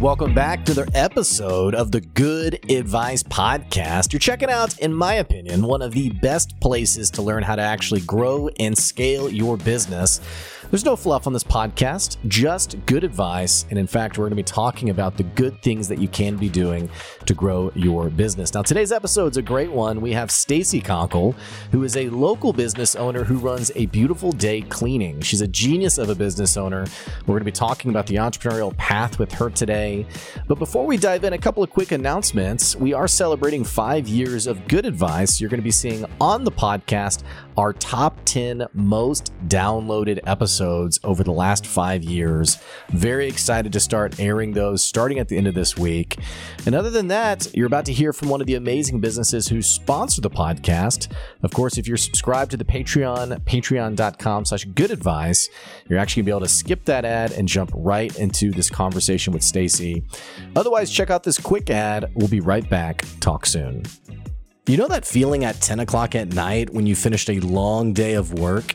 welcome back to the episode of the Good Advice Podcast. You're checking out, in my opinion, one of the best places to learn how to actually grow and scale your business. There's no fluff on this podcast, just good advice. And in fact, we're going to be talking about the good things that you can be doing to grow your business. Now, today's episode is a great one. We have Stacey Conkle, who is a local business owner who runs a beautiful day cleaning. She's a genius of a business owner. We're going to be talking about the entrepreneurial path with her today. But before we dive in, a couple of quick announcements. We are celebrating five years of good advice. You're going to be seeing on the podcast our top 10 most downloaded episodes over the last five years. Very excited to start airing those starting at the end of this week. And other than that, you're about to hear from one of the amazing businesses who sponsor the podcast. Of course, if you're subscribed to the Patreon, patreon.com slash good advice, you're actually gonna be able to skip that ad and jump right into this conversation with Stacey. Otherwise, check out this quick ad. We'll be right back. Talk soon. You know that feeling at 10 o'clock at night when you finished a long day of work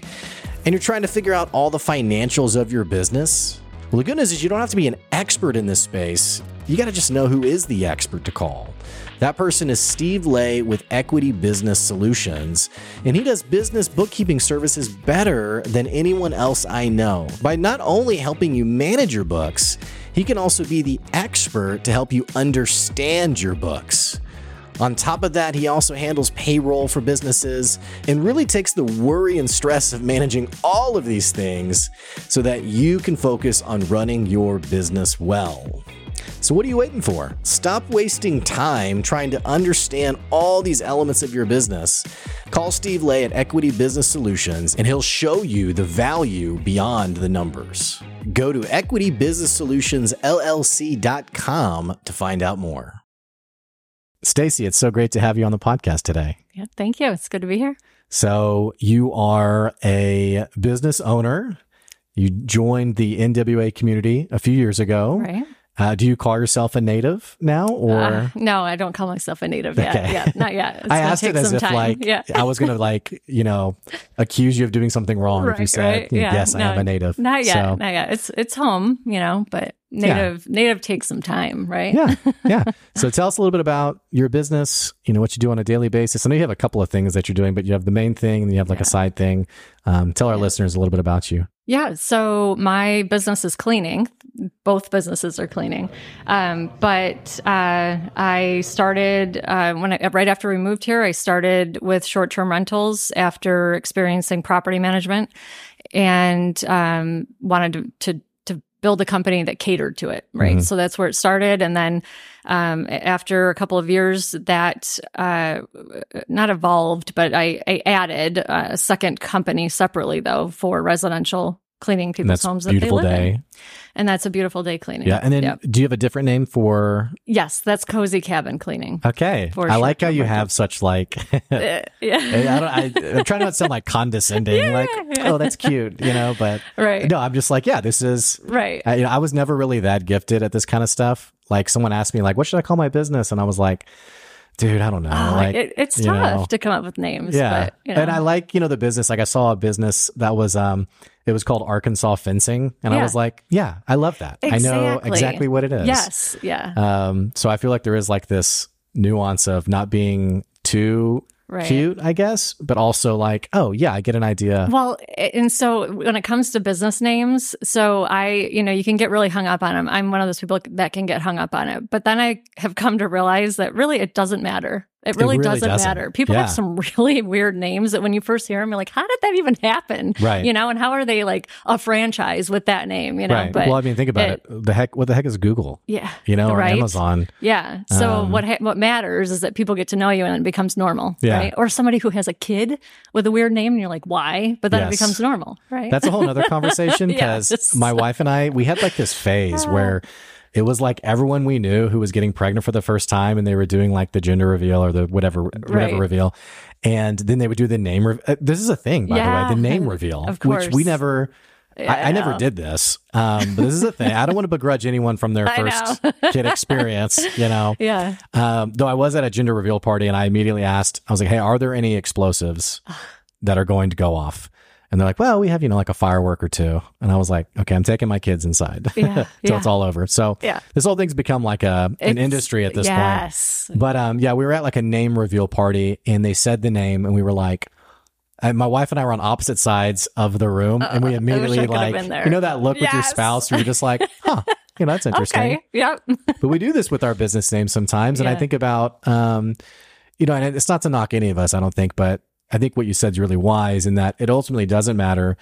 and you're trying to figure out all the financials of your business? Well, the good news is you don't have to be an expert in this space. You got to just know who is the expert to call. That person is Steve Lay with Equity Business Solutions, and he does business bookkeeping services better than anyone else I know. By not only helping you manage your books, he can also be the expert to help you understand your books. On top of that, he also handles payroll for businesses and really takes the worry and stress of managing all of these things so that you can focus on running your business well. So, what are you waiting for? Stop wasting time trying to understand all these elements of your business. Call Steve Lay at Equity Business Solutions and he'll show you the value beyond the numbers. Go to equitybusinesssolutions.llc.com to find out more. Stacey, it's so great to have you on the podcast today. Yeah, thank you. It's good to be here. So, you are a business owner. You joined the NWA community a few years ago. Right. Uh, do you call yourself a native now, or Uh, no, I don't call myself a native yet. Okay. Yeah, not yet. It's I asked it as if time. like yeah. I was gonna like you know accuse you of doing something wrong if you Right, said right. Yeah, yes, I no, am a native. Not yet. So, Not yet. It's it's home, you know, but native native takes some time, right? yeah, yeah. So tell us a little bit about your business. You know what you do on a daily basis. I know you have a couple of things that you're doing, but you have the main thing and you have like a side thing. Um, tell our Yeah. listeners a little bit about you. Yeah. So my business is cleaning. Both businesses are cleaning. Um, but uh, I started uh, when I, right after we moved here. I started with short term rentals after experiencing property management, and um, wanted to, to to build a company that catered to it. Right. Mhm. So that's where it started, and then um, after a couple of years, that uh, not evolved, but I, I added a second company separately though for residential cleaning people's that's homes that beautiful they live day. in. And that's a beautiful day cleaning. Yeah, and then Yep. do you have a different name for? yes, that's cozy cabin cleaning. Okay, I like how you have such like. Uh, yeah. I I'm trying not to sound like condescending. Yeah, like, oh, that's cute, you know. But right. no, I'm just like, yeah, this is Right. I, you know, I was never really that gifted at this kind of stuff. Like someone asked me, like, what should I call my business? And I was like, dude, I don't know. Oh, like, it, it's tough know. to come up with names. yeah. But, you know. And I like, you know, the business. Like I saw a business that was, um, it was called Arkansas Fencing. And I was like, yeah, I love that. I know Exactly. exactly what it is. Yes. Yeah. Um, so I feel like there is like this nuance of not being too Right. cute, I guess, but also like, oh yeah, I get an idea. Well, and so when it comes to business names, so I, you know, you can get really hung up on them. I'm one of those people that can get hung up on it. But then I have come to realize that really it doesn't matter. It really, really doesn't, doesn't. matter. People Yeah. have some really weird names that when you first hear them, you're like, how did that even happen? Right. You know, and how are they like a franchise with that name? You know, right. but well, I mean, think about it. it- The heck, what the heck is Google? yeah, You know, or Right. Amazon. yeah. So Um, what ha- what matters is that people get to know you and it becomes normal, Yeah. right? Or somebody who has a kid with a weird name and you're like, why? But then Yes. it becomes normal, right? That's a whole other conversation because my wife and I, we had like this phase where it was like everyone we knew who was getting pregnant for the first time and they were doing like the gender reveal or the whatever, whatever Right. reveal. And then they would do the name. Re- uh, this is a thing, by Yeah. the way, the name reveal, Of which we never, I, I never did this. Um, but this is a thing. I don't want to begrudge anyone from their first kid experience, you know? yeah. Um, though I was at a gender reveal party and I immediately asked, I was like, hey, are there any explosives that are going to go off? And they're like, well, we have, you know, like a firework or two. And I was like, okay, I'm taking my kids inside Yeah, until yeah. it's all over. So Yeah. this whole thing's become like a an It's- industry at this point. yes. But um, yeah, we were at like a name reveal party and they said the name and we were like, and my wife and I were on opposite sides of the room and we Uh, I I immediately like, you know, that look with your spouse where you're just like, huh, you know, that's interesting. Okay. Yep. But we do this with our business names sometimes. And I think about, um, you know, and it's not to knock any of us, I don't think, but I think what you said is really wise in that it ultimately doesn't matter.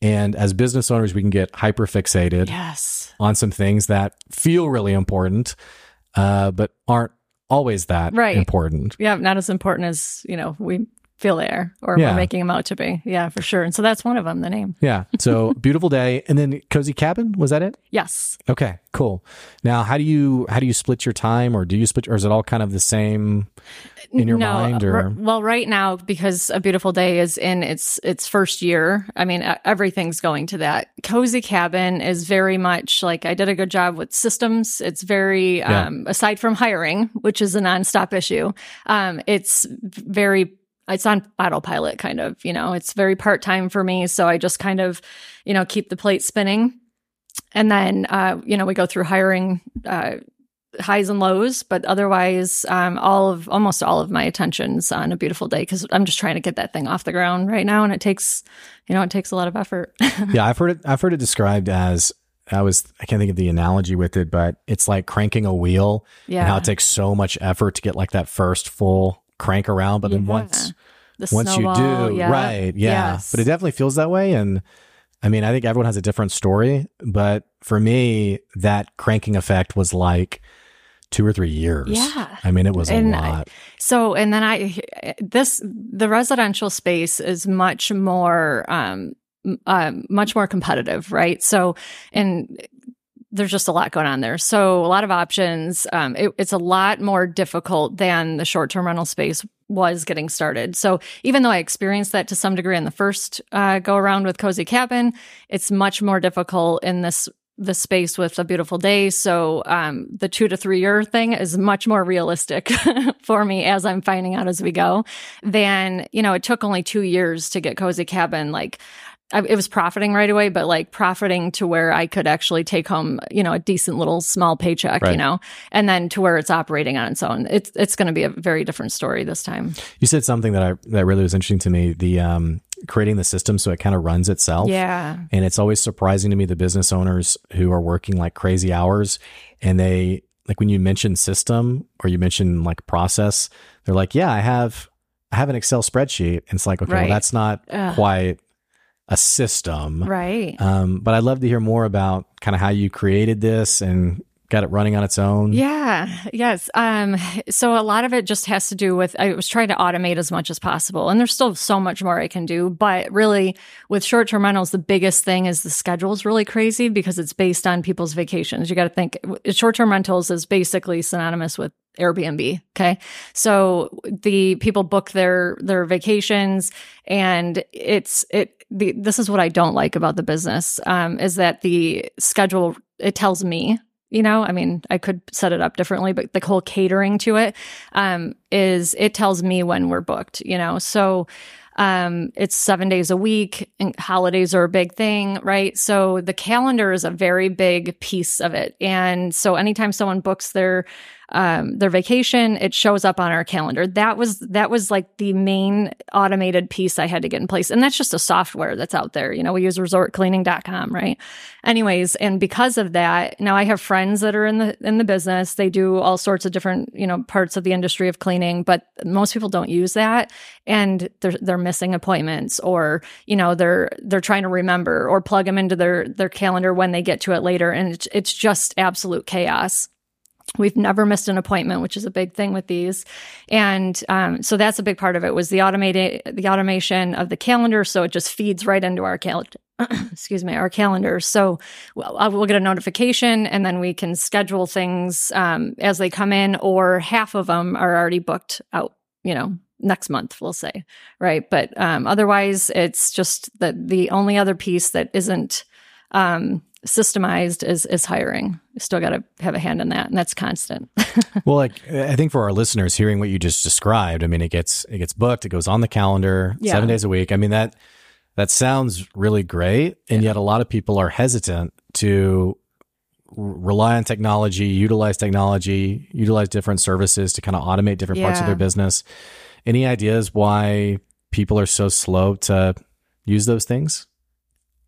And as business owners, we can get hyper fixated Yes. on some things that feel really important, uh, but aren't always that Right. important. Yeah. Not as important as, you know, we feel they are or Yeah. we're making them out to be. Yeah, for sure. And so that's one of them, the name. Yeah. So beautiful day. And then cozy cabin, was that it? Yes. Okay, cool. Now, how do you how do you split your time, or do you split, or is it all kind of the same in your mind? Or r- well, right now because a beautiful day is in its its first year. I mean, everything's going to that. Cozy cabin is very much like I did a good job with systems. It's very Yeah. um, aside from hiring, which is a nonstop issue. Um, it's very it's on autopilot kind of you know it's very part-time for me so i just kind of you know keep the plate spinning and then uh, you know we go through hiring uh, highs and lows, but otherwise, um, all of almost all of my attention's on a beautiful day because I'm just trying to get that thing off the ground right now, and it takes, you know, it takes a lot of effort. yeah, I've heard it. I've heard it described as I was. I can't think of the analogy with it, but it's like cranking a wheel and how it takes so much effort to get like that first full crank around. But then Yeah. once the once you do, yeah. right? Yeah, Yes. but it definitely feels that way. And I mean, I think everyone has a different story, but for me, that cranking effect was like two or three years. Yeah. I mean, it was a And I- lot. So, and then I, this, the residential space is much more, um, uh, much more competitive, right? So, and there's just a lot going on there. So, a lot of options. Um, it, it's a lot more difficult than the short term rental space was getting started. So, even though I experienced that to some degree in the first uh, go around with Cozy Cabin, it's much more difficult in this the space with a beautiful day. So um, the two to three year thing is much more realistic for me as I'm finding out as we go. Than you know, it took only two years to get Cozy Cabin like. I, it was profiting right away, but like profiting to where I could actually take home, you know, a decent little small paycheck, Right. you know, and then to where it's operating on its own. It's it's going to be a very different story this time. You said something that I that really was interesting to me. The um, creating the system so it kind of runs itself. Yeah, And it's always surprising to me the business owners who are working like crazy hours and they like when you mention system or you mention like process, they're like, Yeah, I have I have an Excel spreadsheet. And it's like, okay, Right. well that's not Ugh. quite a system. right. Um, but I'd love to hear more about kind of how you created this and got it running on its own. Yeah, yes. Um, so a lot of it just has to do with I was trying to automate as much as possible, and there's still so much more I can do. But really, with short-term rentals, the biggest thing is the schedule is really crazy because it's based on people's vacations. You got to think short-term rentals is basically synonymous with Airbnb. Okay. So the people book their their vacations and it's it the this is what I don't like about the business um is that the schedule it tells me you know i mean i could set it up differently but the whole catering to it um is it tells me when we're booked you know? So um it's seven days a week and holidays are a big thing right? So the calendar is a very big piece of it. And so anytime someone books their um, their vacation, it shows up on our calendar. That was that was like the main automated piece I had to get in place, and that's just a software that's out there. You know, we use resortcleaning.com, right? Anyways, and because of that, now I have friends that are in the in the business. They do all sorts of different you know parts of the industry of cleaning, but most people don't use that, and they're they're missing appointments, or you know they're they're trying to remember or plug them into their their calendar when they get to it later, and it's, it's just absolute chaos. We've never missed an appointment, which is a big thing with these, and um, so that's a big part of it. Was the automated the automation of the calendar, so it just feeds right into our calendar. excuse me, our calendar. So well, I will get a notification, and then we can schedule things um, as they come in, or half of them are already booked out. You know, next month we'll say, right? But um, otherwise, it's just that the only other piece that isn't um, systemized is is hiring. You still got to have a hand in that, and that's constant. Well, like I think for our listeners hearing what you just described, I mean, it gets it gets booked, it goes on the calendar Yeah. seven days a week. I mean that that sounds really great. And yet a lot of people are hesitant to r- rely on technology, utilize technology, utilize different services to kind of automate different parts of their business. Any ideas why people are so slow to use those things?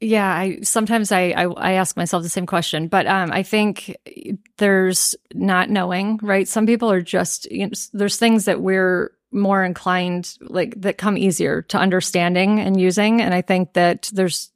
Yeah, I sometimes I, I I ask myself the same question, but um, I think there's not knowing, right? Some people are just you know, there's things that we're more inclined like that come easier to understanding and using, and I think that there's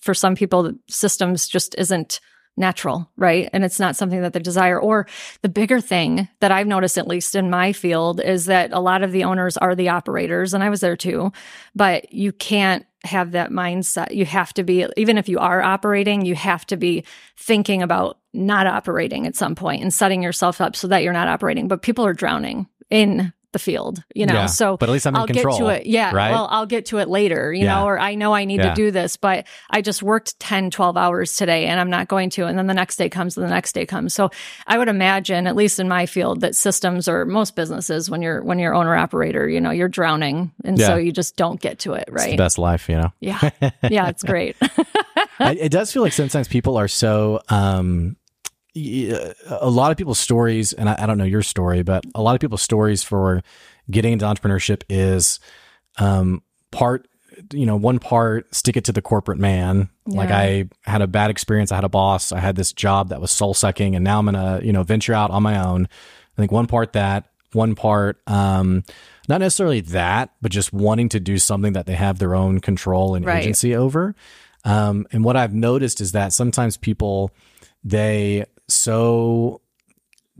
for some people systems just isn't natural, right? And it's not something that they desire. Or the bigger thing that I've noticed, at least in my field, is that a lot of the owners are the operators, and I was there too but you can't have that mindset. You have to be, even if you are operating, you have to be thinking about not operating at some point and setting yourself up so that you're not operating. But people are drowning in the field, you know. Yeah, so but at least I'm in I'll control, get to it. Yeah. right? Well, I'll get to it later, you Yeah. know, or I know I need Yeah. to do this, but I just worked 10, 12 hours today and I'm not going to. And then the next day comes and the next day comes. So I would imagine, at least in my field, that systems or most businesses, when you're, when you're owner operator, you know, you're drowning. And so you just don't get to it. It's the Right. best life, you know? Yeah. Yeah. It's great. It does feel like sometimes people are so um a lot of people's stories and I, I don't know your story but a lot of people's stories for getting into entrepreneurship is um part you know one part stick it to the corporate man. Like i had a bad experience. I had a boss. I had this job that was soul sucking and now i'm gonna you know venture out on my own. I think one part that one part um not necessarily that but just wanting to do something that they have their own control and Right. agency over. Um, and what I've noticed is that sometimes people they so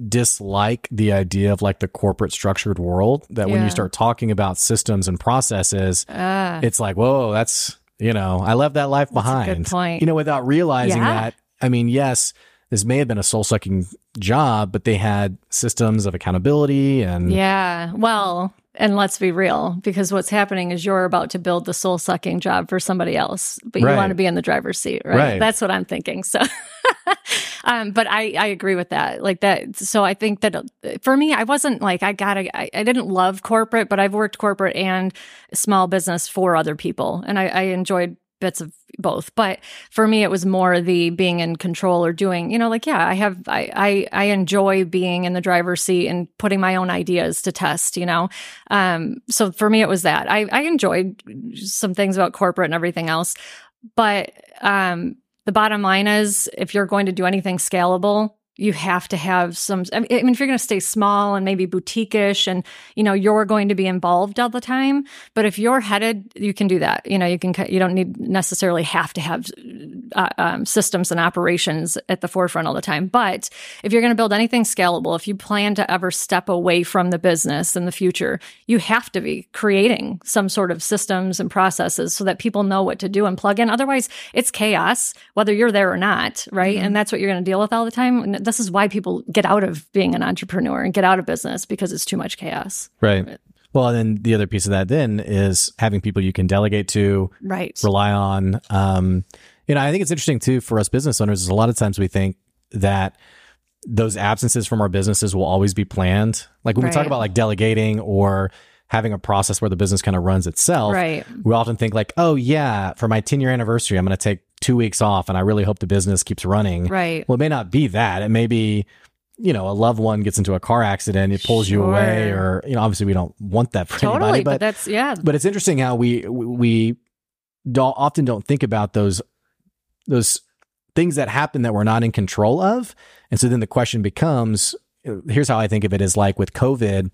dislike the idea of like the corporate structured world that when you start talking about systems and processes, Ah. it's like, whoa, that's you know, I left that life behind. point. You know, without realizing Yeah. that. I mean, yes, this may have been a soul sucking job, but they had systems of accountability and Yeah. Well, and let's be real, because what's happening is you're about to build the soul sucking job for somebody else, but you Right. want to be in the driver's seat, right? Right. That's what I'm thinking. So, um, but I, I agree with that. Like that. So I think that for me, I wasn't like, I gotta, I, I didn't love corporate, but I've worked corporate and small business for other people. And I, I enjoyed bits of both but for me it was more the being in control or doing you know like yeah i have i i, I enjoy being in the driver's seat and putting my own ideas to test you know um so for me it was that i i enjoyed some things about corporate and everything else but um the bottom line is if you're going to do anything scalable you have to have some i mean if you're going to stay small and maybe boutique-ish and you know you're going to be involved all the time but if you're headed you can do that. You know you can you don't need necessarily have to have uh, um, systems and operations at the forefront all the time. But if you're going to build anything scalable if you plan to ever step away from the business in the future you have to be creating some sort of systems and processes so that people know what to do and plug in. Otherwise it's chaos whether you're there or not right? And that's what you're going to deal with all the time this is why people get out of being an entrepreneur and get out of business because it's too much chaos right. Well, and then the other piece of that then is having people you can delegate to, right rely on. Um, you know, I think it's interesting too for us business owners. Is a lot of times we think that those absences from our businesses will always be planned. Like when we talk about like delegating or having a process where the business kind of runs itself, right we often think like, oh yeah, for my 10 year anniversary, I'm going to take two weeks off and I really hope the business keeps running. right Well, it may not be that. It may be, you know, a loved one gets into a car accident, it pulls you away, or, you know, obviously we don't want that for totally anybody, but, but that's yeah but it's interesting how we we don't, often don't think about those those things that happen that we're not in control of and so then the question becomes here's how i think of it is like with covid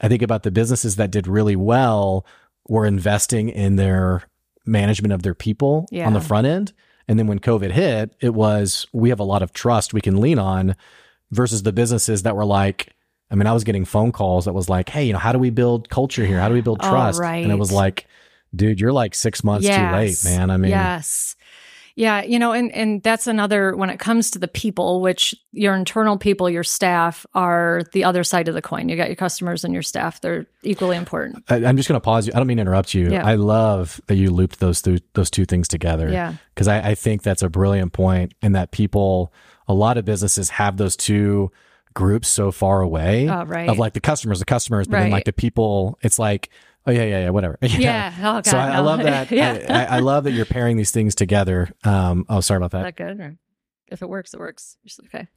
i think about the businesses that did really well were investing in their management of their people Yeah. on the front end and then when covid hit it was we have a lot of trust we can lean on versus the businesses that were like I mean, I was getting phone calls that was like, "Hey, you know, how do we build culture here? How do we build Oh, trust?" And it was like, "Dude, you're like six months too late, man." I mean, yes. Yeah, you know, and and that's another when it comes to the people, which your internal people, your staff are the other side of the coin. You got your customers and your staff; they're equally important. I, I'm just going to pause you. I don't mean to interrupt you. Yeah. I love that you looped those th- those two things together. Yeah. because I, I think that's a brilliant point, and that people, a lot of businesses have those two groups so far away Oh, right. of like the customers, the customers, but then like the people. It's like Oh yeah, yeah, yeah. Whatever. Yeah. Oh god. so I, I love that. yeah. I, I, I love that you're pairing these things together. Um, oh, sorry about that. that good? If it works, it works. Just okay.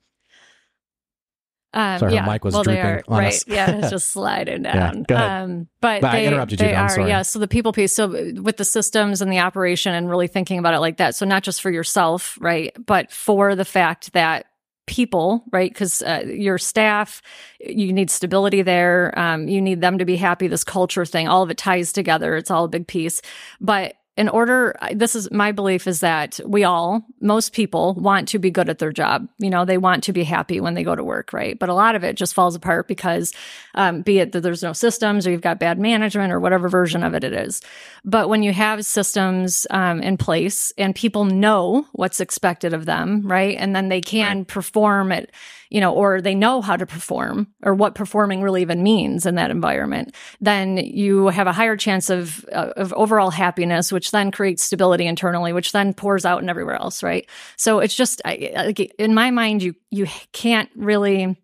Um, Sorry, yeah. mic was well, drooping are, on right. us. Yeah, it's just sliding Yeah, down. go ahead. Um, but, But I they, interrupted you, they I'm are, sorry. yeah. So the people piece. So with the systems and the operation and really thinking about it like that. So not just for yourself, right? But for the fact that people, right? Because uh, your staff, you need stability there. Um, you need them to be happy. This culture thing, all of it ties together. It's all a big piece. But in order, this is my belief is that we all, most people want to be good at their job. You know, they want to be happy when they go to work, right? But a lot of it just falls apart because, um, be it that there's no systems or you've got bad management or whatever version of it it is. But when you have systems um, in place and people know what's expected of them, right? And then they can perform it, you know, or they know how to perform or what performing really even means in that environment, then you have a higher chance of, uh, of overall happiness, which then creates stability internally, which then pours out and everywhere else, right? So it's just, in my mind, you, you can't really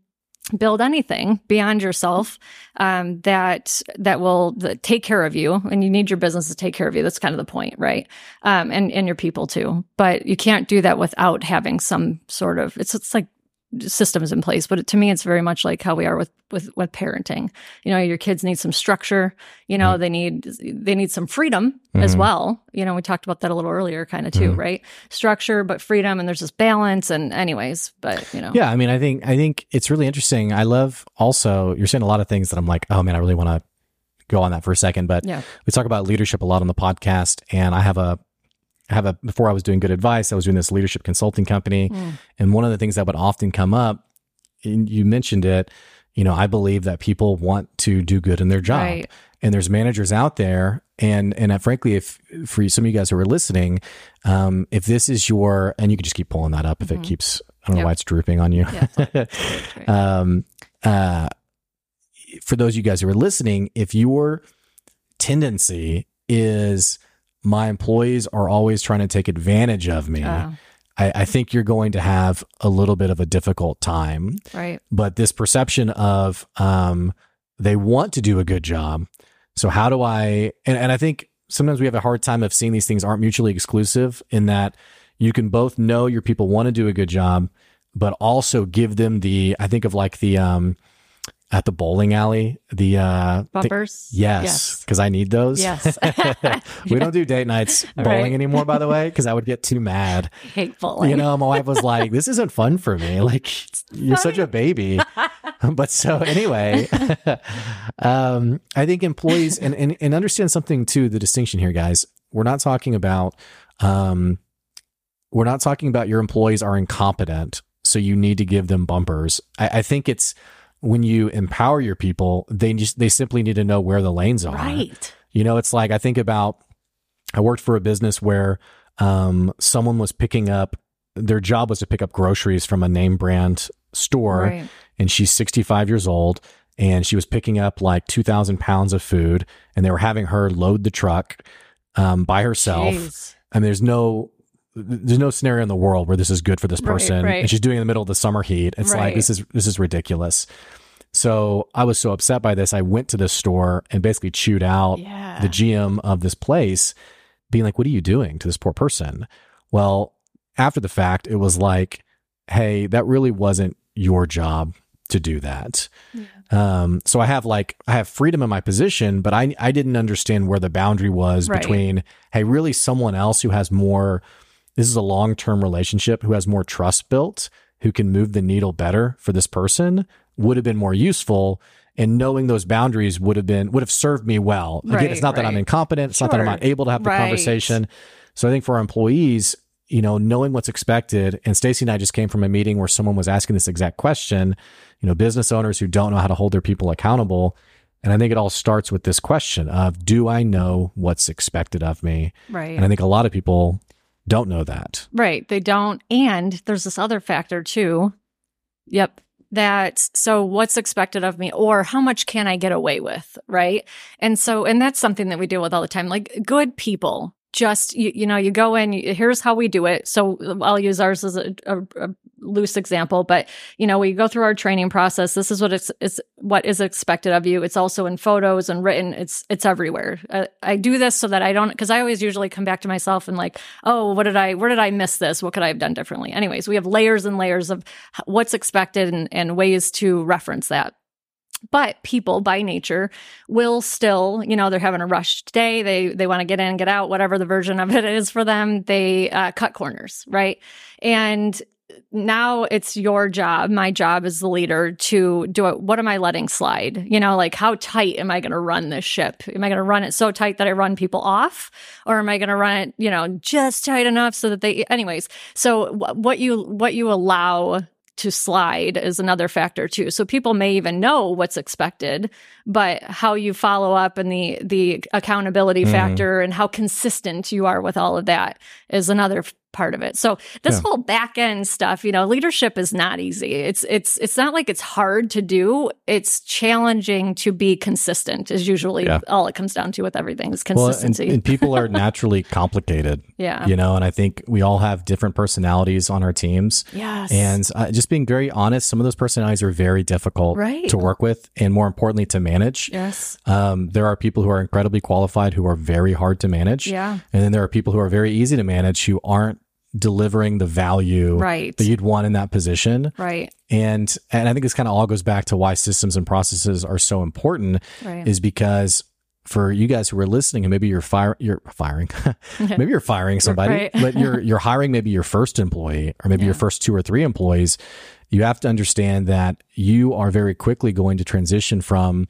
build anything beyond yourself um, that that will that take care of you and you need your business to take care of you. That's kind of the point right? Um, and and your people too. But you can't do that without having some sort of it's it's like systems in place but to me it's very much like how we are with with with parenting you know your kids need some structure you know they need they need some freedom as Mhm. well you know we talked about that a little earlier kind of too Mhm. right structure but freedom and there's this balance and anyways but you know Yeah, I mean, I think I think it's really interesting. I love also you're saying a lot of things that I'm like, oh man, I really want to go on that for a second. But Yeah. we talk about leadership a lot on the podcast, and I have a have a before I was doing good advice, I was doing this leadership consulting company, Mm. and one of the things that would often come up, and you mentioned it, you know, I believe that people want to do good in their job. Right. And there's managers out there, and and uh, frankly, if for some of you guys who are listening, um, if this is your, and you can just keep pulling that up if it Mhm. keeps, I don't know Yep. why it's drooping on you. Yeah, um, uh, for those of you guys who are listening, if your tendency is my employees are always trying to take advantage of me, Oh, I, I think you're going to have a little bit of a difficult time. right. But this perception of um, they want to do a good job. So how do I? And, and I think sometimes we have a hard time of seeing these things aren't mutually exclusive. In that you can both know your people want to do a good job, but also give them the. I think of like the um, at the bowling alley the uh, Bumpers. Yes, because I need those. Yes. we don't do date nights bowling Right. anymore, by the way, because I would get too mad. Hateful. You know, my wife was like, "This isn't fun for me. Like, you're such a baby." but so anyway, um, I think employees and, and and understand something too. The distinction here, guys. We're not talking about um, we're not talking about your employees are incompetent, so you need to give them bumpers. I, I think it's when you empower your people, they just they simply need to know where the lanes are. Right. You know, it's like I think about I worked for a business where um, someone was picking up their job was to pick up groceries from a name brand store, Right. and she's 65 years old, and she was picking up like 2,000 pounds of food, and they were having her load the truck um, by herself. Jeez. And there's no there's no scenario in the world where this is good for this person right. and she's doing it in the middle of the summer heat it's like this is this is ridiculous so i was so upset by this i went to this store and basically chewed out Yeah. the gm of this place being like what are you doing to this poor person well after the fact it was like hey that really wasn't your job to do that um, so I have like I have freedom in my position, but I I didn't understand where the boundary was Right. between hey, really someone else who has more. This is a long term relationship who has more trust built, who can move the needle better for this person would have been more useful. And knowing those boundaries would have been would have served me well. Again, Right, it's not that I'm incompetent. It's not that I'm not able to have the Right. conversation. So I think for our employees, you know, knowing what's expected, and Stacey and I just came from a meeting where someone was asking this exact question, you know, business owners who don't know how to hold their people accountable. And I think it all starts with this question of do I know what's expected of me? Right. And I think a lot of people don't know that. Right. They don't. And there's this other factor too. Yep. That so what's expected of me or how much can I get away with? Right. And so, and that's something that we deal with all the time. Like good people just, you, you know, you go in, here's how we do it. So I'll use ours as a, a, a loose example, but you know, we go through our training process. This is what it's, it's what is expected of you. It's also in photos and written. It's, it's everywhere. I, I do this so that I don't, cause I always usually come back to myself and like, oh, what did I, where did I miss this? What could I have done differently? Anyways, we have layers and layers of what's expected and, and ways to reference that. But people by nature will still, you know, they're having a rushed day. They they want to get in, get out, whatever the version of it is for them. They uh, cut corners, right? And now it's your job, my job as the leader to do it. What am I letting slide? You know, like how tight am I going to run this ship? Am I going to run it so tight that I run people off? Or am I going to run it, you know, just tight enough so that they, anyways. So what you, what you allow to slide is another factor too. So people may even know what's expected, but how you follow up and the the accountability mm. factor and how consistent you are with all of that is another part of it. So this yeah. whole back end stuff, you know, leadership is not easy. It's it's it's not like it's hard to do. It's challenging to be consistent. Is usually yeah. all it comes down to with everything is consistency. Well, and, and people are naturally complicated. Yeah, you know, and I think we all have different personalities on our teams. Yes, and uh, just being very honest, some of those personalities are very difficult right. to work with, and more importantly, to manage. Yes, um, there are people who are incredibly qualified who are very hard to manage. Yeah, and then there are people who are very easy to manage who aren't delivering the value right. that you'd want in that position. Right. And and I think this kind of all goes back to why systems and processes are so important right. is because for you guys who are listening and maybe you're fire you're firing maybe you're firing somebody right. but you're you're hiring maybe your first employee or maybe yeah. your first two or three employees you have to understand that you are very quickly going to transition from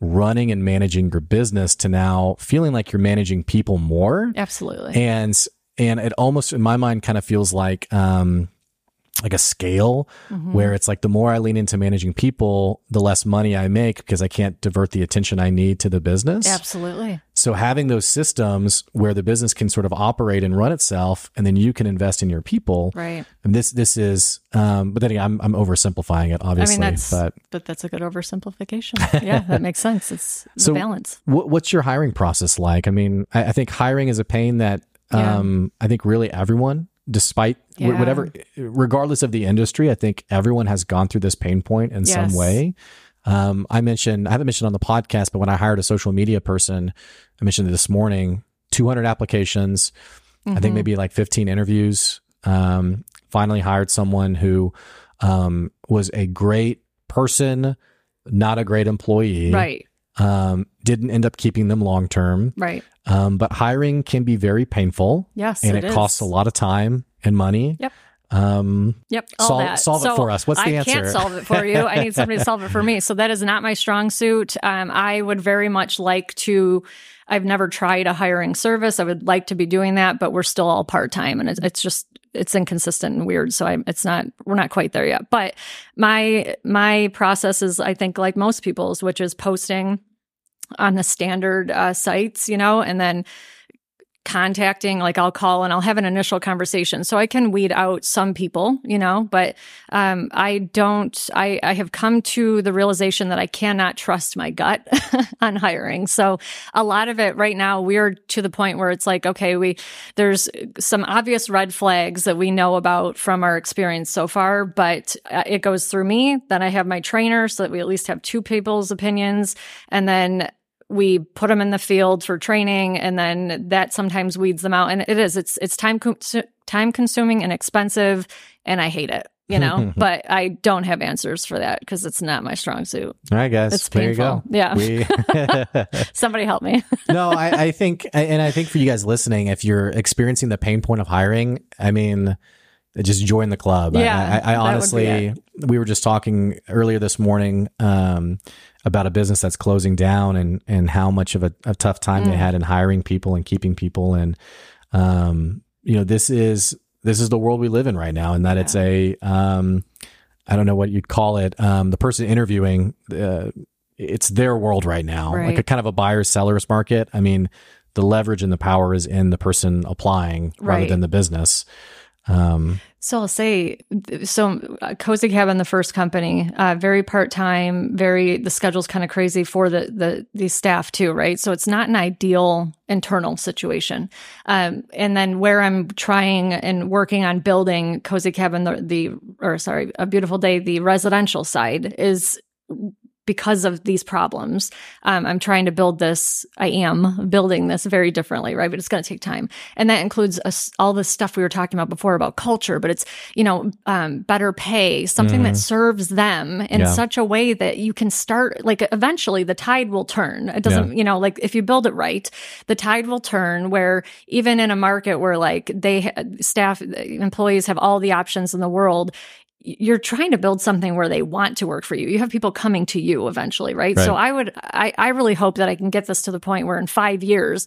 running and managing your business to now feeling like you're managing people more absolutely and and it almost in my mind kind of feels like um like a scale mm-hmm. where it's like the more I lean into managing people, the less money I make because I can't divert the attention I need to the business. Absolutely. So having those systems where the business can sort of operate and run itself, and then you can invest in your people. Right. And this this is, um, but then again, I'm I'm oversimplifying it, obviously. I mean, that's, but but that's a good oversimplification. yeah, that makes sense. It's the so balance. W- what's your hiring process like? I mean, I, I think hiring is a pain that yeah. Um, I think really everyone, despite yeah. whatever, regardless of the industry, I think everyone has gone through this pain point in yes. some way. Um, I mentioned, I haven't mentioned on the podcast, but when I hired a social media person, I mentioned this morning, 200 applications, mm-hmm. I think mm-hmm. maybe like 15 interviews. Um, finally hired someone who, um, was a great person, not a great employee. Right. Um, didn't end up keeping them long term. Right. Um, but hiring can be very painful. Yes, and it, it costs a lot of time and money. Yep. Um, yep. solve, solve so it for us. What's the I answer? I can't solve it for you. I need somebody to solve it for me. So that is not my strong suit. Um, I would very much like to. I've never tried a hiring service. I would like to be doing that, but we're still all part time, and it's, it's just it's inconsistent and weird. So I, it's not we're not quite there yet. But my my process is, I think, like most people's, which is posting on the standard uh, sites, you know, and then contacting like i'll call and i'll have an initial conversation. So i can weed out some people you know but um, i don't I, I have come to the realization that i cannot trust my gut on hiring. So a lot of it right now we're to the point where it's like okay we there's some obvious red flags that we know about from our experience so far but uh, it goes through me. Then i have my trainer so that we at least have two people's opinions. And then we put them in the field for training and then that sometimes weeds them out and it is it's it's time co- time consuming and expensive and i hate it you know? But i don't have answers for that because it's not my strong suit. All right guys it's painful. Yeah. We... somebody help me. No I, I think and i think for you guys listening if you're experiencing the pain point of hiring i mean just join the club. Yeah, I, I, I honestly, we were just talking earlier this morning um, about a business that's closing down and and how much of a, a tough time mm. they had in hiring people and keeping people and um, you know this is this is the world we live in right now and that yeah. it's a um, I don't know what you'd call it um, the person interviewing uh, it's their world right now right. like a kind of a buyer's seller's market I mean the leverage and the power is in the person applying right. rather than the business um, so I'll say, so uh, Cozy Cabin, the first company, uh, very part time, very the schedule's kind of crazy for the the the staff too, right? So it's not an ideal internal situation. Um, and then where I'm trying and working on building Cozy Cabin, the, the or sorry, a beautiful day, the residential side is because of these problems. Um, I'm trying to build this. I am building this very differently, right? But it's going to take time, and that includes all the stuff we were talking about before about culture. But it's you know um, better pay, something mm. that serves them in yeah. such a way that you can start. Like eventually, the tide will turn. It doesn't, yeah. you know, like if you build it right, the tide will turn. Where even in a market where like they staff employees have all the options in the world, you're trying to build something where they want to work for you. You have people coming to you eventually, right? right. So I would, I, I really hope that I can get this to the point where in five years,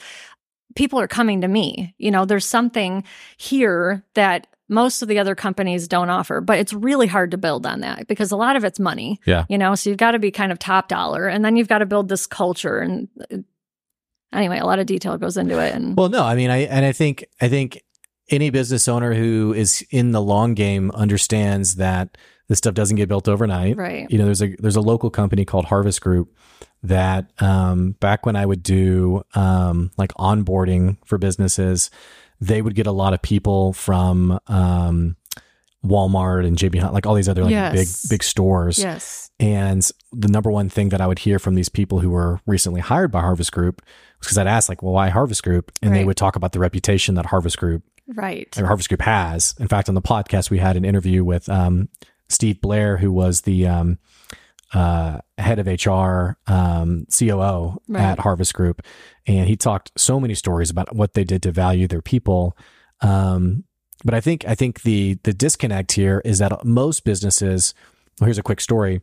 people are coming to me. You know, there's something here that most of the other companies don't offer, but it's really hard to build on that because a lot of it's money. Yeah. You know, so you've got to be kind of top dollar and then you've got to build this culture and uh, anyway, a lot of detail goes into it. And well, no, I mean, I, and I think, I think any business owner who is in the long game understands that this stuff doesn't get built overnight. Right. You know, there's a there's a local company called Harvest Group that um, back when I would do um, like onboarding for businesses, they would get a lot of people from um, Walmart and JB Hunt, like all these other like yes. big big stores. Yes. And the number one thing that I would hear from these people who were recently hired by Harvest Group was because I'd ask like, "Well, why Harvest Group?" And right. they would talk about the reputation that Harvest Group right Harvest Group has. In fact, on the podcast, we had an interview with um, Steve Blair, who was the um, uh, head of HR, um, COO right. at Harvest Group, and he talked so many stories about what they did to value their people. Um, but I think I think the the disconnect here is that most businesses. Well, here's a quick story.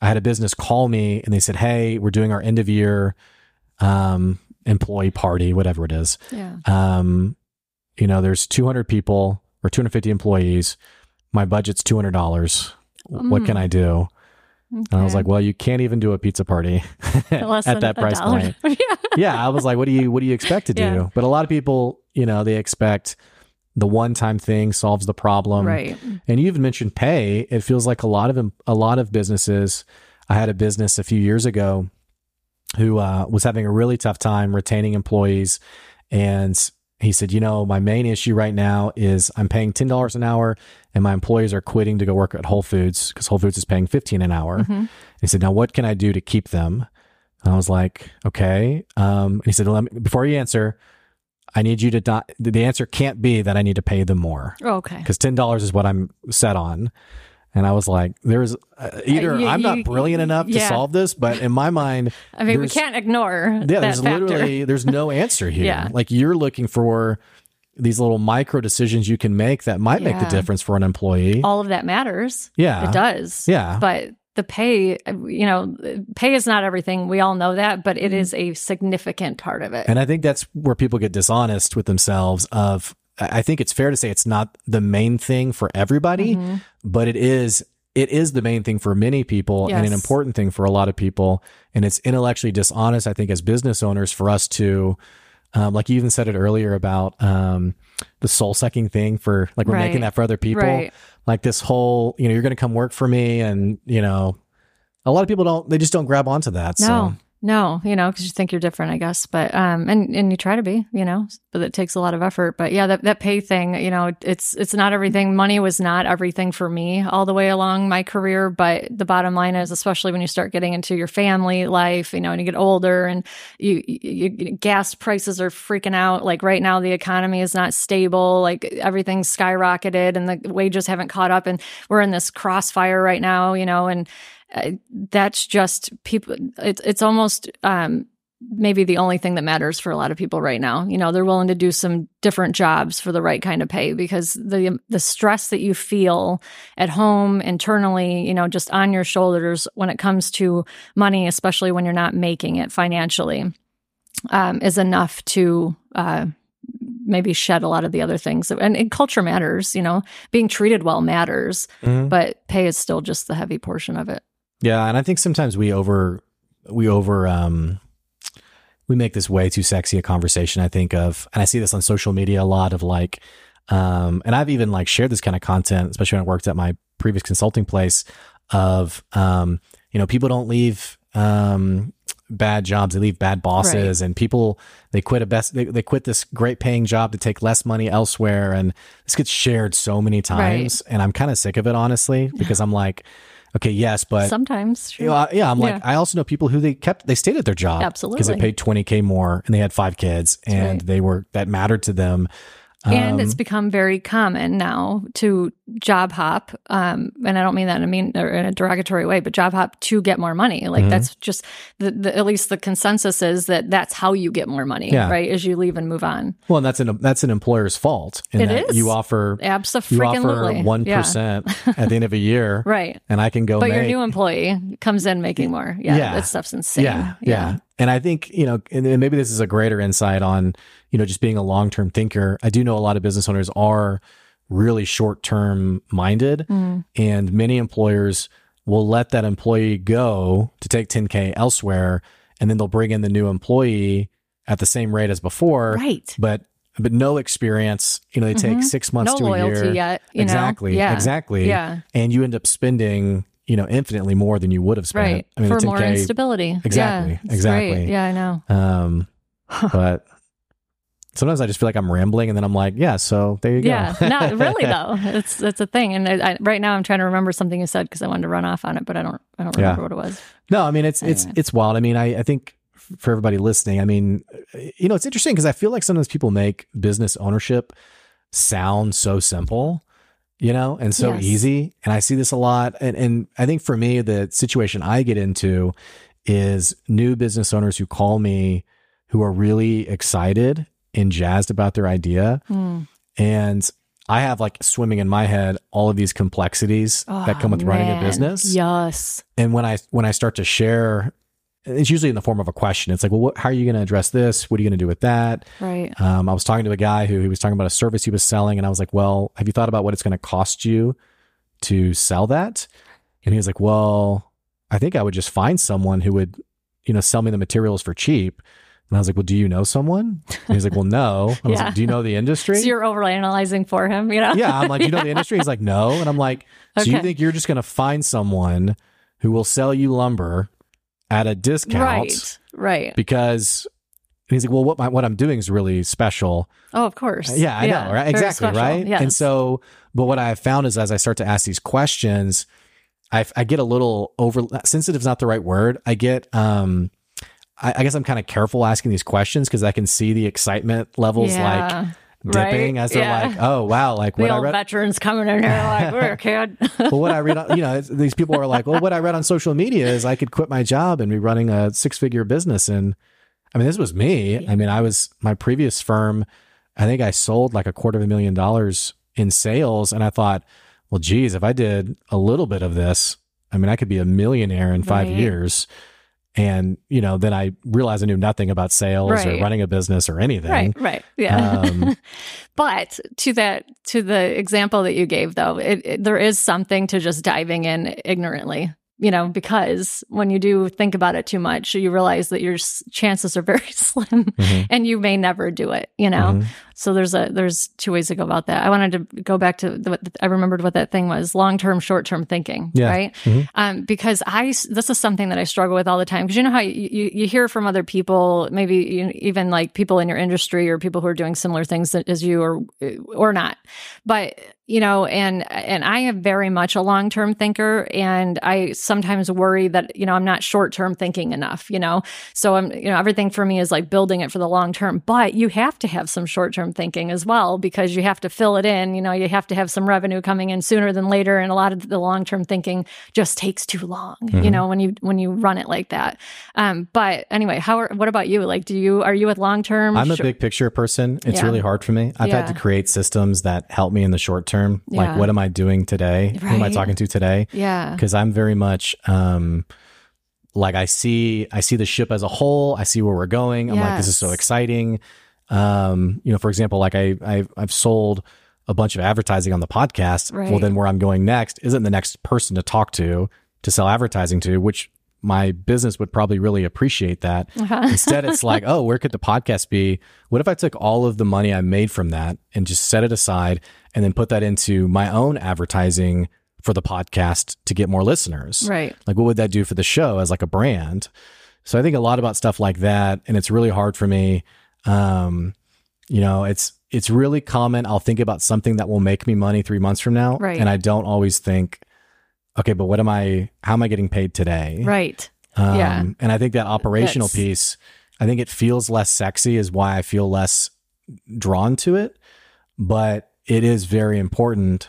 I had a business call me and they said, "Hey, we're doing our end of year um, employee party, whatever it is. Yeah. Um, you know, there's 200 people or 250 employees. My budget's $200. Mm. What can mm. I do? Okay. And I was like, well, you can't even do a pizza party at that price point. yeah. yeah. I was like, what do you, what do you expect to do? Yeah. But a lot of people, you know, they expect the one time thing solves the problem. Right. And you even mentioned pay. It feels like a lot of, a lot of businesses, I had a business a few years ago who uh, was having a really tough time retaining employees. And he said, you know, my main issue right now is I'm paying $10 an hour and my employees are quitting to go work at Whole Foods because Whole Foods is paying 15 an hour. Mm-hmm. He said, now what can I do to keep them? And I was like, okay. Um, and he said, me, before you answer, I need you to not, the answer can't be that I need to pay them more. Oh, okay. Because $10 is what I'm set on. And I was like, there's uh, either you, I'm not you, brilliant enough yeah. to solve this, but in my mind, I mean, we can't ignore. Yeah, there's factor. literally there's no answer here. yeah. Like you're looking for these little micro decisions you can make that might yeah. make the difference for an employee. All of that matters. Yeah, it does. Yeah, but the pay, you know, pay is not everything. We all know that, but it mm-hmm. is a significant part of it. And I think that's where people get dishonest with themselves. Of I think it's fair to say it's not the main thing for everybody, mm-hmm. but it is it is the main thing for many people yes. and an important thing for a lot of people. And it's intellectually dishonest, I think, as business owners for us to, um, like you even said it earlier about um, the soul sucking thing for like we're right. making that for other people. Right. Like this whole, you know, you're going to come work for me. And, you know, a lot of people don't, they just don't grab onto that. No. So. No, you know, because you think you're different, I guess. But um, and and you try to be, you know, but it takes a lot of effort. But yeah, that that pay thing, you know, it's it's not everything. Money was not everything for me all the way along my career. But the bottom line is, especially when you start getting into your family life, you know, and you get older, and you, you, you gas prices are freaking out. Like right now, the economy is not stable. Like everything's skyrocketed, and the wages haven't caught up, and we're in this crossfire right now, you know, and uh, that's just people. It's it's almost um, maybe the only thing that matters for a lot of people right now. You know, they're willing to do some different jobs for the right kind of pay because the the stress that you feel at home internally, you know, just on your shoulders when it comes to money, especially when you're not making it financially, um, is enough to. Uh, maybe shed a lot of the other things and, and, culture matters you know being treated well matters mm-hmm. but pay is still just the heavy portion of it yeah, and I think sometimes we over we over um we make this way too sexy a conversation. I think of, and I see this on social media a lot of like, um, and I've even like shared this kind of content, especially when I worked at my previous consulting place. Of, um, you know, people don't leave um bad jobs, they leave bad bosses, and people they quit a best they, they quit this great paying job to take less money elsewhere, and this gets shared so many times, and I'm kind of sick of it honestly because I'm like, okay, yes, but Sometimes. you know, yeah, I'm Yeah. like I also know people who they kept they stayed at their job absolutely, because they paid 20k more and they had five kids and right. they were that mattered to them. And Um, it's become very common now to job hop um, and i don't mean that in a mean or in a derogatory way but job hop to get more money like Mhm. that's just the, the at least the consensus is that that's how you get more money Yeah. right as you leave and move on well, and that's an that's an employer's fault. In It that is. You offer absolutely one yeah. at the end of a year, right and I can go. but make, your new employee comes in making more yeah, Yeah. that stuff's insane yeah, yeah, And I think you know, and and maybe this is a greater insight on you know just being a long term thinker. I do know a lot of business owners are really short term minded, Mm. and many employers will let that employee go to take 10k elsewhere, and then they'll bring in the new employee at the same rate as before, right but but no experience. You know, they take Mhm. six months no to a loyalty year. yet you exactly, know yeah exactly. yeah And you end up spending, you know, infinitely more than you would have spent. right I mean, for more 10K instability Exactly, yeah, exactly. great. yeah i know Um, but sometimes I just feel like I'm rambling, and then I'm like, yeah. So there you go. Yeah, not really though. It's it's a thing, and I, I, right now I'm trying to remember something you said because I wanted to run off on it, but I don't I don't Yeah. remember what it was. No, I mean it's it's Anyway. it's wild. I mean, I I think for everybody listening, I mean, you know, it's interesting because I feel like sometimes people make business ownership sound so simple. You know, and so Yes. easy. And I see this a lot. And and I think for me, the situation I get into is new business owners who call me who are really excited and jazzed about their idea. Hmm. And I have like swimming in my head all of these complexities that come Oh, with running a business. Yes. And when I when I start to share, it's usually in the form of a question. It's like, well, what, how are you going to address this? What are you going to do with that? Right. Um, I was talking to a guy who he was talking about a service he was selling, and I was like, well, have you thought about what it's going to cost you to sell that? And he was like, well, I think I would just find someone who would, you know, sell me the materials for cheap. And I was like, well, do you know someone? And he was like, well, no. I was Yeah. like, do you know the industry? So you're overanalyzing for him, you know? yeah, I'm like, you know the industry? He's like, no. And I'm like, so you think you're just going to find someone who will sell you lumber at a discount Right. Right. because and he's like, well, what my, what I'm doing is really special. Oh, of course. Yeah, I know, right? Exactly, special. right? Yes. And so, but what I have found is as I start to ask these questions, I, I get a little over sensitive is not the right word. I get, um, I, I guess I'm kind of careful asking these questions because I can see the excitement levels yeah. like dipping right? as they're Yeah. like, oh wow, like the what I read. veterans coming in here like, we're a kid. well, what I read, on, you know, these people are like, well, what I read on social media is I could quit my job and be running a six figure business. And I mean, this was me. I mean, I was my previous firm. I think I sold like a quarter of a million dollars in sales. And I thought, well, geez, if I did a little bit of this, I mean, I could be a millionaire in five Right. years. And, you know, then I realized I knew nothing about sales or running a business or anything. right. Right. Yeah. Um, But to that, to the example that you gave, though, it, it- there is something to just diving in ignorantly, you know, because when you do think about it too much, you realize that your chances are very slim, Mhm. and you may never do it. You know, Mhm. so there's a there's two ways to go about that. I wanted to go back to the, I remembered what that thing was: long term, short term thinking. Yeah. Right. Mhm. Um, because I, this is something that I struggle with all the time. Because you know how you, you you hear from other people, maybe you, even like people in your industry or people who are doing similar things as you or or not, but you know, and and I am very much a long term thinker, and I sometimes worry that you know I'm not short term thinking enough. You know, so I'm you know everything for me is like building it for the long term, but you have to have some short term thinking as well because you have to fill it in. You know, you have to have some revenue coming in sooner than later, and a lot of the long term thinking just takes too long. You Mhm. know, when you when you run it like that. Um, but anyway, how are, what about you? Like, do you are you with long term? I'm a big picture person. It's Yeah. really hard for me. I've had to create systems that help me in the short term. Yeah. Like, what am I doing today? Who am I talking to today? yeah, Because I'm very much um, like I see I see the ship as a whole. I see where we're going. I'm like, this is so exciting. Um, you know, for example, like I I've, I've sold a bunch of advertising on the podcast. Well, then where I'm going next isn't the next person to talk to to sell advertising to, which my business would probably really appreciate that. Uh-huh. Instead, it's like, oh, where could the podcast be? What if I took all of the money I made from that and just set it aside and then put that into my own advertising for the podcast to get more listeners? right. Like, what would that do for the show as like a brand? So I think a lot about stuff like that, and it's really hard for me. Um, you know, it's it's really common. I'll think about something that will make me money three months from now, Right. and I don't always think, okay, but what am I? How am I getting paid today? Right. Um, Yeah. And I think that operational That's- piece, I think it feels less sexy, is why I feel less drawn to it. But it is very important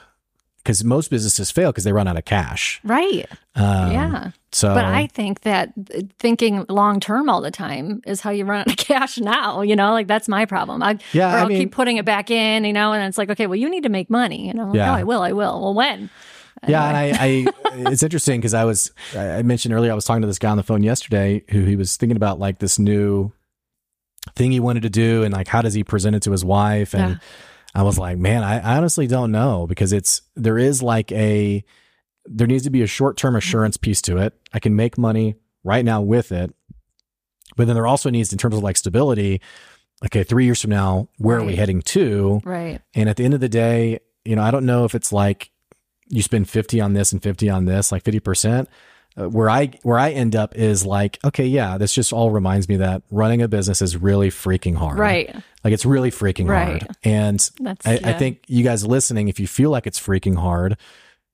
because most businesses fail because they run out of cash. Right. Um, yeah. So, But I think that thinking long term all the time is how you run out of cash now. You know, like that's my problem. I, Yeah, or I I'll mean- keep putting it back in, you know, and it's like, okay, well, you need to make money. You know, Yeah. no, I will, I will. Well, when? Yeah, and I, I it's interesting because I was I mentioned earlier I was talking to this guy on the phone yesterday who he was thinking about like this new thing he wanted to do and like how does he present it to his wife and Yeah. I was like, man, I, I honestly don't know because it's there is like a there needs to be a short term mm-hmm. assurance piece to it. I can make money right now with it, but then there also needs in terms of like stability. Okay, three years from now, where are we heading to? Right. And at the end of the day, you know, I don't know if it's like you spend 50 on this and 50 on this, like 50%. Uh, where I where I end up is like, okay, yeah, this just all reminds me that running a business is really freaking hard. Right. Like it's really freaking Right. hard. And That's, I, I think you guys listening, if you feel like it's freaking hard,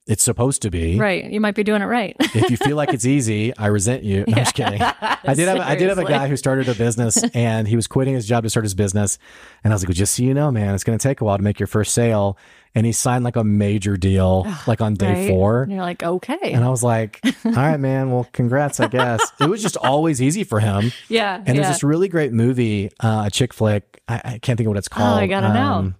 it's supposed to be. right. You might be doing it right. If you feel like it's easy, I resent you. No, I'm just kidding. I did have I did have a guy who started a business and he was quitting his job to start his business. And I was like, well, just so you know, man, it's going to take a while to make your first sale. And he signed like a major deal like on day Right? four. And you're like, okay. And I was like, all right, man, well, congrats, I guess. it was just always easy for him. yeah. And yeah. there's this really great movie, uh, a chick flick. I, I can't think of what it's called. Oh, I gotta know.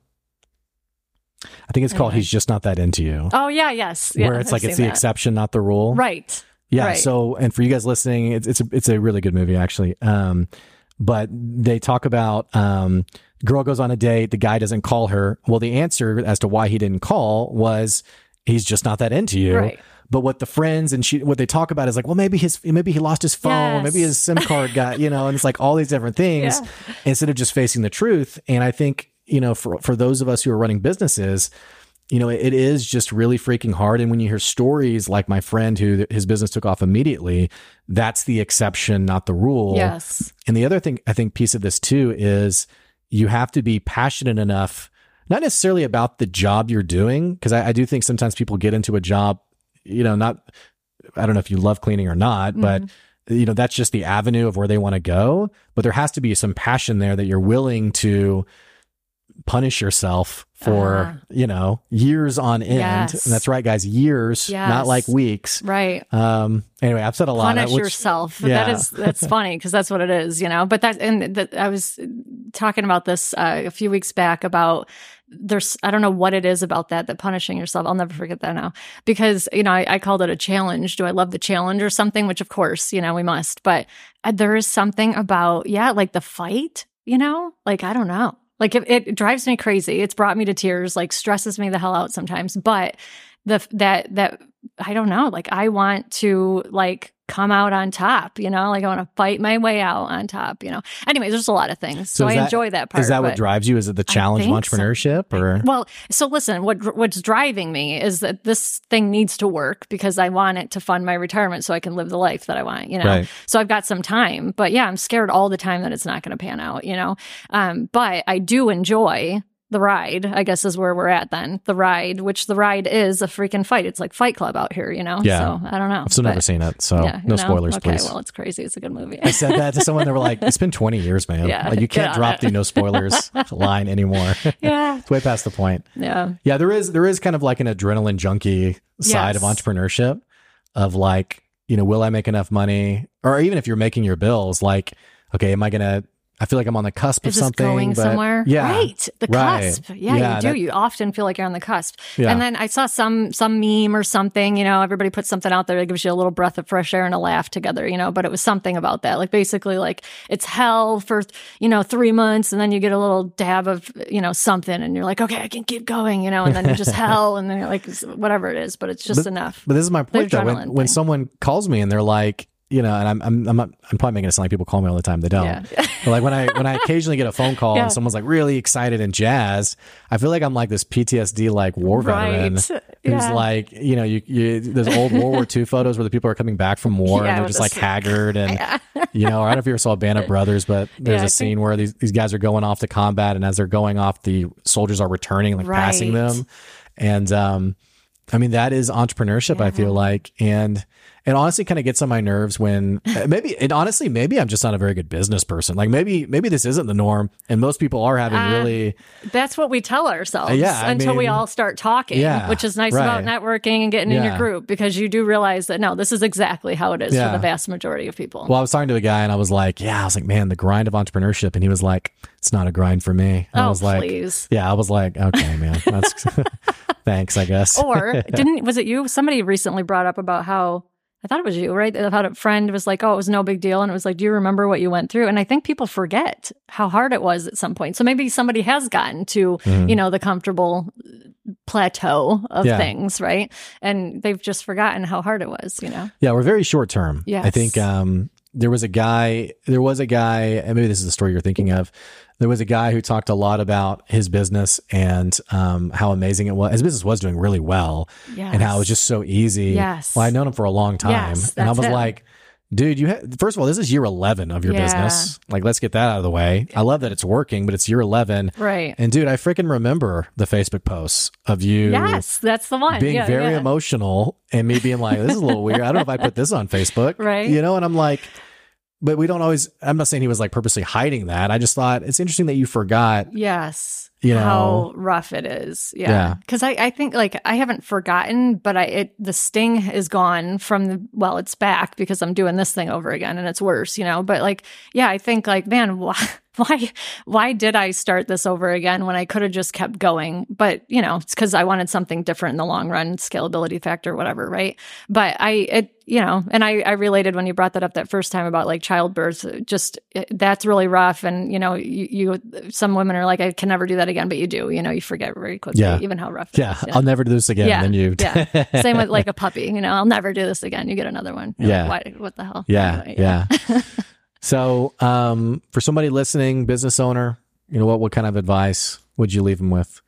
I think it's called Anyway. He's Just Not That Into You. oh, yeah. Yes. Yeah, where it's I've like it's the that. exception, not the rule. Right. Yeah. Right. So, and for you guys listening, it's it's a, it's a really good movie actually. Um, but they talk about um, girl goes on a date, the guy doesn't call her. Well, the answer as to why he didn't call was he's just not that into you. Right. But what the friends and she what they talk about is like, well, maybe his maybe he lost his phone, Yes. maybe his SIM card got you know, and it's like all these different things Yeah. instead of just facing the truth. And I think you know, for for those of us who are running businesses, you know, it is just really freaking hard. And when you hear stories like my friend who his business took off immediately, that's the exception, not the rule. Yes. And the other thing, I think, piece of this too is you have to be passionate enough, not necessarily about the job you're doing, because I, I do think sometimes people get into a job, you know, not, I don't know if you love cleaning or not, but mm-hmm. you know, that's just the avenue of where they want to go. But there has to be some passion there that you're willing to punish yourself for, Ah. you know, years on end. Yes. And that's right, guys, years, not like weeks. Right. Um, anyway, I've said a lot. punish which- yourself. yeah. That is that's funny because that's what it is, you know. But that and that I was talking about this uh, a few weeks back about there's I don't know what it is about that that punishing yourself. I'll never forget that now because you know I, I called it a challenge. Do I love the challenge or something? Which of course you know we must, but uh, there is something about yeah like the fight. You know, like I don't know. Like it, it drives me crazy. It's brought me to tears. Like stresses me the hell out sometimes. But the that that I don't know. Like I want to like come out on top, you know, like I want to fight my way out on top, you know. Anyway, there's a lot of things. So, is I that- enjoy that part. Is that what drives you? Is it the challenge of think so. entrepreneurship or? well, so listen, what what's driving me is that this thing needs to work because I want it to fund my retirement so I can live the life that I want, you know. Right. So I've got some time, but yeah, I'm scared all the time that it's not going to pan out, you know. Um, but I do enjoy the ride. I guess is where we're at then. The ride, which the ride is a freaking fight. It's like Fight Club out here, you know. Yeah. So I don't know. I've still never seen it, so yeah, no know? spoilers, okay, please. well, it's crazy. It's a good movie. I said that to someone. They were like, "It's been 20 years, man. Yeah, like you can't drop it." the no spoilers line anymore. yeah, it's way past the point." yeah, Yeah, there is there is kind of like an adrenaline junkie side of entrepreneurship, of like, you know, will I make enough money, or even if you're making your bills, like, okay, am I gonna? I feel like I'm on the cusp is of this something. going but- somewhere? Yeah, right. The Right. cusp. Yeah, Yeah, you do. that- you often feel like you're on the cusp. Yeah. And then I saw some some meme or something. You know, everybody puts something out there that gives you a little breath of fresh air and a laugh together. You know, but it was something about that. Like basically, like it's hell for you know three months, and then you get a little dab of you know something, and you're like, okay, I can keep going. You know, and then you're just hell, and then you're like whatever it is, but it's just enough. But this is my point though. When, when someone calls me and they're like, you know, and I'm I'm I'm, not, I'm probably making it sound like people call me all the time. They don't. Yeah. but like when I when I occasionally get a phone call Yeah. and someone's like really excited and jazzed, I feel like I'm like this PTSD like war veteran Right. who's Yeah. like, you know, you, you there's old World War II photos where the people are coming back from war and they're just like haggard and you know, I don't know if you ever saw Band of Brothers, but there's a scene where these these guys are going off to combat and as they're going off, the soldiers are returning, like passing them, and um, I mean that is entrepreneurship. I feel like and. It honestly kind of gets on my nerves when uh, maybe it honestly maybe I'm just not a very good business person. Like maybe maybe this isn't the norm, and most people are having Uh, really That's what we tell ourselves Uh, yeah, I until we all start talking, Yeah, which is nice about networking and getting in your group because you do realize that no, this is exactly how it is Yeah. for the vast majority of people. Well, I was talking to a guy and I was like, yeah, I was like, man, the grind of entrepreneurship. And he was like, it's not a grind for me. And I oh, was like, please. yeah, I was like, okay, man, that's thanks, I guess. Or didn't was it you? Somebody recently brought up about how I thought it was you, right? About a friend was like, "Oh, it was no big deal," and it was like, "Do you remember what you went through?" And I think people forget how hard it was at some point. So maybe somebody has gotten to, you know, the comfortable plateau of Yeah. things, right? And they've just forgotten how hard it was. You know? yeah, we're very short term. Yeah. I think um, there was a guy, there was a guy, and maybe this is the story you're thinking of. There was a guy who talked a lot about his business and um, how amazing it was. His business was doing really well, and how it was just so easy. Yes. Well, I known him for a long time, Yes, and I was him. like, dude, you ha- first of all, this is year eleven of your Yeah. business. Like, let's get that out of the way. I love that it's working, but it's year eleven, right. And dude, I freaking remember the Facebook posts of you. Yes, that's the one. Being Yeah, very yeah. emotional and me being like, this is a little weird. I don't know if I put this on Facebook. Right. You know, and I'm like, but we don't always, I'm not saying he was like purposely hiding that. I just thought it's interesting that you forgot. Yes. You know? how rough it is. Yeah. Yeah. Cause I, I think like I haven't forgotten, but I, it, the sting is gone from the, well, it's back because I'm doing this thing over again and it's worse, you know? But like, yeah, I think like, man, why, why, why did I start this over again when I could have just kept going? But, you know, it's cause I wanted something different in the long run, scalability factor, whatever. Right. But I, it, you know, and I, I related when you brought that up that first time about like childbirth, just it, that's really rough. And, you know, you, you, some women are like, I can never do that again, but you do, you know, you forget very quickly, Yeah. even how rough it Yeah. I'll never do this again. Yeah. And then you, yeah. Same with like a puppy, you know, I'll never do this again. You get another one. You're Yeah. Like, what the hell? yeah. Anyway, Yeah. so, um, for somebody listening, business owner, you know, what, what kind of advice would you leave them with?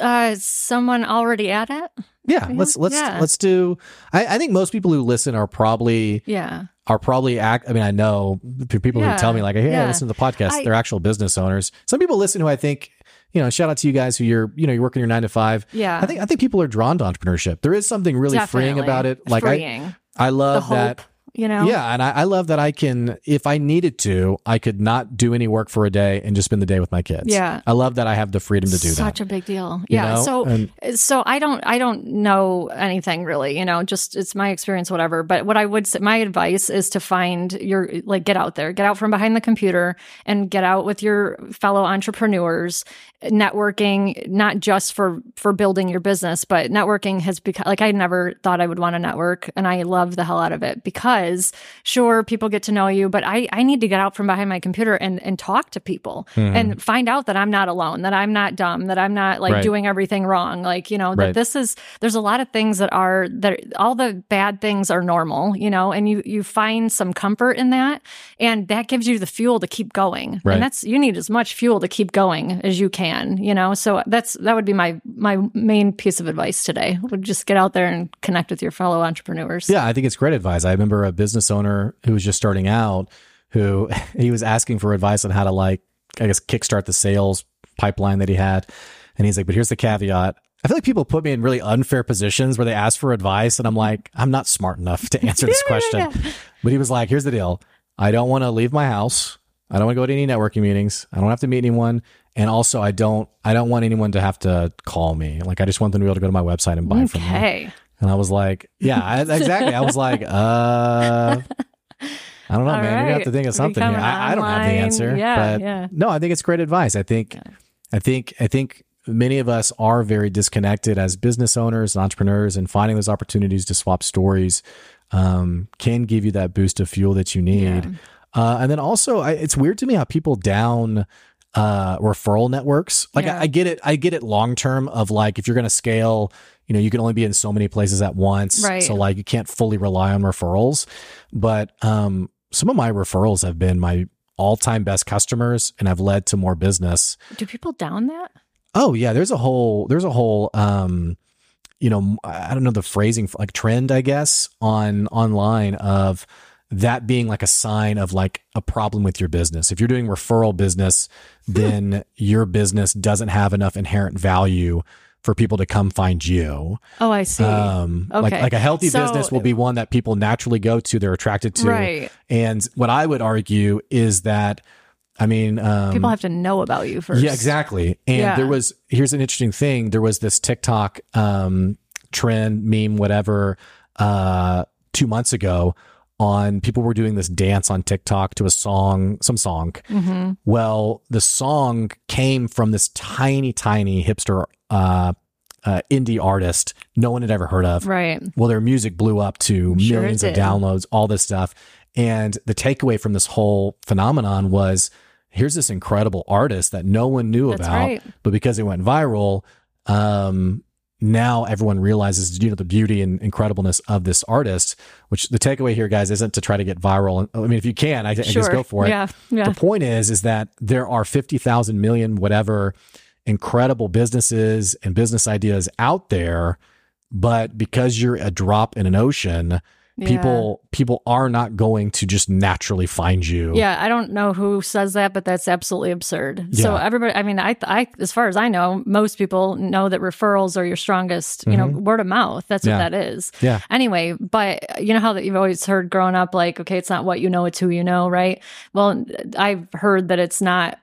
Uh, someone already at it? Yeah, let's let's Yeah. let's do. I, I think most people who listen are probably Yeah. are probably act. I mean, I know people Yeah, who tell me like, "Hey, I listen to the podcast." I- they're actual business owners. Some people listen who I think, you know, shout out to you guys who you're, you know, you're working your nine to five. Yeah. I think I think people are drawn to entrepreneurship. There is something really freeing about it. Like I, Freeing. I the love that. You know? Yeah, and I, I love that I can, if I needed to, I could not do any work for a day and just spend the day with my kids. Yeah. I love that I have the freedom to do Such that. Such a big deal. You yeah. know? So And- so I don't I don't know anything really, you know, just it's my experience whatever, but what I would say my advice is to find your like get out there, get out from behind the computer and get out with your fellow entrepreneurs, networking not just for for building your business, but networking has become like I never thought I would want to network and I love the hell out of it because sure people get to know you, but I I need to get out from behind my computer and and talk to people hmm. and find out that I'm not alone, that I'm not dumb, that I'm not like Right. doing everything wrong. Like, you know, Right. that this is there's a lot of things that are that all the bad things are normal, you know, and you you find some comfort in that and that gives you the fuel to keep going. Right. And that's you need as much fuel to keep going as you can, you know. So that's that would be my my main piece of advice today. Would just get out there and connect with your fellow entrepreneurs. Yeah, I think it's great advice. I remember a business owner who was just starting out who he was asking for advice on how to like I guess kickstart the sales pipeline that he had. And he's like, "But here's the caveat. I feel like people put me in really unfair positions where they ask for advice and I'm like, I'm not smart enough to answer this question." But he was like, "Here's the deal. I don't want to leave my house. I don't want to go to any networking meetings. I don't have to meet anyone." And also, I don't, I don't want anyone to have to call me. Like, I just want them to be able to go to my website and buy from me. Okay. And I was like, yeah, I, exactly. I was like, uh, I don't know, All man. You have to think of something here. I, I don't have the answer. Yeah, but yeah. no, I think it's great advice. I think, I think, I think many of us are very disconnected as business owners and entrepreneurs, and finding those opportunities to swap stories um, can give you that boost of fuel that you need. Yeah. Uh, and then also, I, it's weird to me how people down uh, referral networks. Like Yeah. I, I get it. I get it long term of like if you're going to scale, you know, you can only be in so many places at once. Right. So like you can't fully rely on referrals. But um, some of my referrals have been my all time best customers and have led to more business. Do people down that? Oh yeah, there's a whole there's a whole um you know I don't know the phrasing like trend I guess on online of that being like a sign of like a problem with your business. If you're doing referral business, then your business doesn't have enough inherent value for people to come find you. Oh, I see. Um, like like a healthy So- business will be one that people naturally go to, they're attracted to. right. And what I would argue is that I mean, um, People have to know about you first. yeah, exactly. And Yeah. there was here's an interesting thing. There was this TikTok um, trend, meme, whatever, uh, two months ago on people were doing this dance on TikTok to a song, some song. hmm Well, the song came from this tiny, tiny hipster uh, uh, indie artist no one had ever heard of. Right. Well, their music blew up to Sure millions of downloads, all this stuff. And the takeaway from this whole phenomenon was here's this incredible artist that no one knew That's about, right. but because it went viral, um, now everyone realizes you know the beauty and incredibleness of this artist. Which the takeaway here, guys, isn't to try to get viral. I mean, if you can, I, I Sure. just go for it. Yeah. Yeah. The point is, is that there are 50,000 million, whatever, incredible businesses and business ideas out there. But because you're a drop in an ocean, Yeah. people people are not going to just naturally find you. Yeah, I don't know who says that, but that's absolutely absurd. So everybody, I mean, I, I, as far as I know, most people know that referrals are your strongest. You know, word of mouth. That's Mm-hmm. Yeah. what that is. Yeah. Anyway, but you know how that you've always heard growing up, like, okay, it's not what you know, it's who you know, right? Well, I've heard that it's not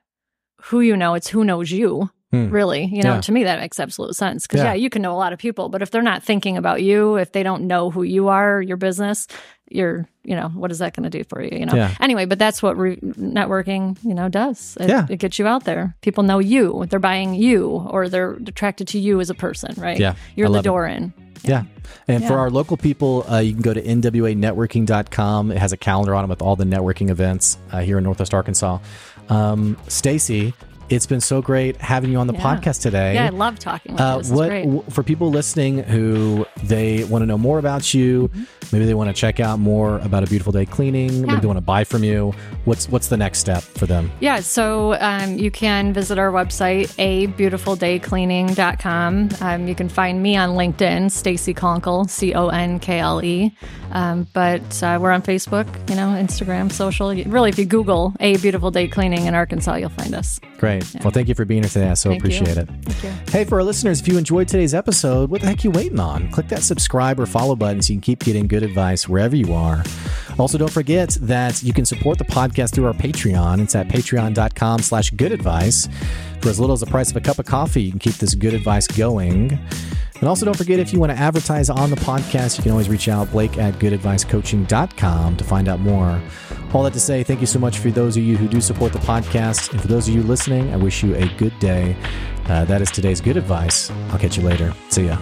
who you know, it's who knows you. Hmm. Really, you know, Yeah. to me that makes absolute sense because Yeah. yeah, you can know a lot of people, but if they're not thinking about you, if they don't know who you are, your business, you're, you know, what is that going to do for you? You know. Yeah. Anyway, but that's what re- networking, you know, does. It, Yeah. it gets you out there. People know you. They're buying you, or they're attracted to you as a person, right? Yeah, You're the love it. door in. Yeah. And for our local people, uh, you can go to nwanetworking.com. It has a calendar on it with all the networking events uh, here in Northwest Arkansas. Um, Stacey, it's been so great having you on the Yeah. podcast today. Yeah, I love talking with Uh, you. This is what w- for people listening who they want to know more about you, maybe they want to check out more about a beautiful day cleaning, maybe Mm-hmm. They want to buy from you. What's what's the next step for them? Yeah, so um, you can visit our website, abeautifuldaycleaning.com. Um, you can find me on LinkedIn, Stacey Conkle, C O N K L E. Um, but uh, we're on Facebook, you know, Instagram, social. Really, if you Google A Beautiful Day Cleaning in Arkansas, you'll find us. Great. Well, thank you for being here today. I so Thank you. appreciate it. Thank you. Hey, for our listeners, if you enjoyed today's episode, what the heck you waiting on? Click that subscribe or follow button so you can keep getting good advice wherever you are. Also, don't forget that you can support the podcast through our Patreon. It's at patreon.com slash good advice. For as little as the price of a cup of coffee, you can keep this good advice going. And also, don't forget if you want to advertise on the podcast, you can always reach out, Blake at goodadvicecoaching.com to find out more. All that to say, thank you so much for those of you who do support the podcast. And for those of you listening, I wish you a good day. Uh, that is today's good advice. I'll catch you later. See ya.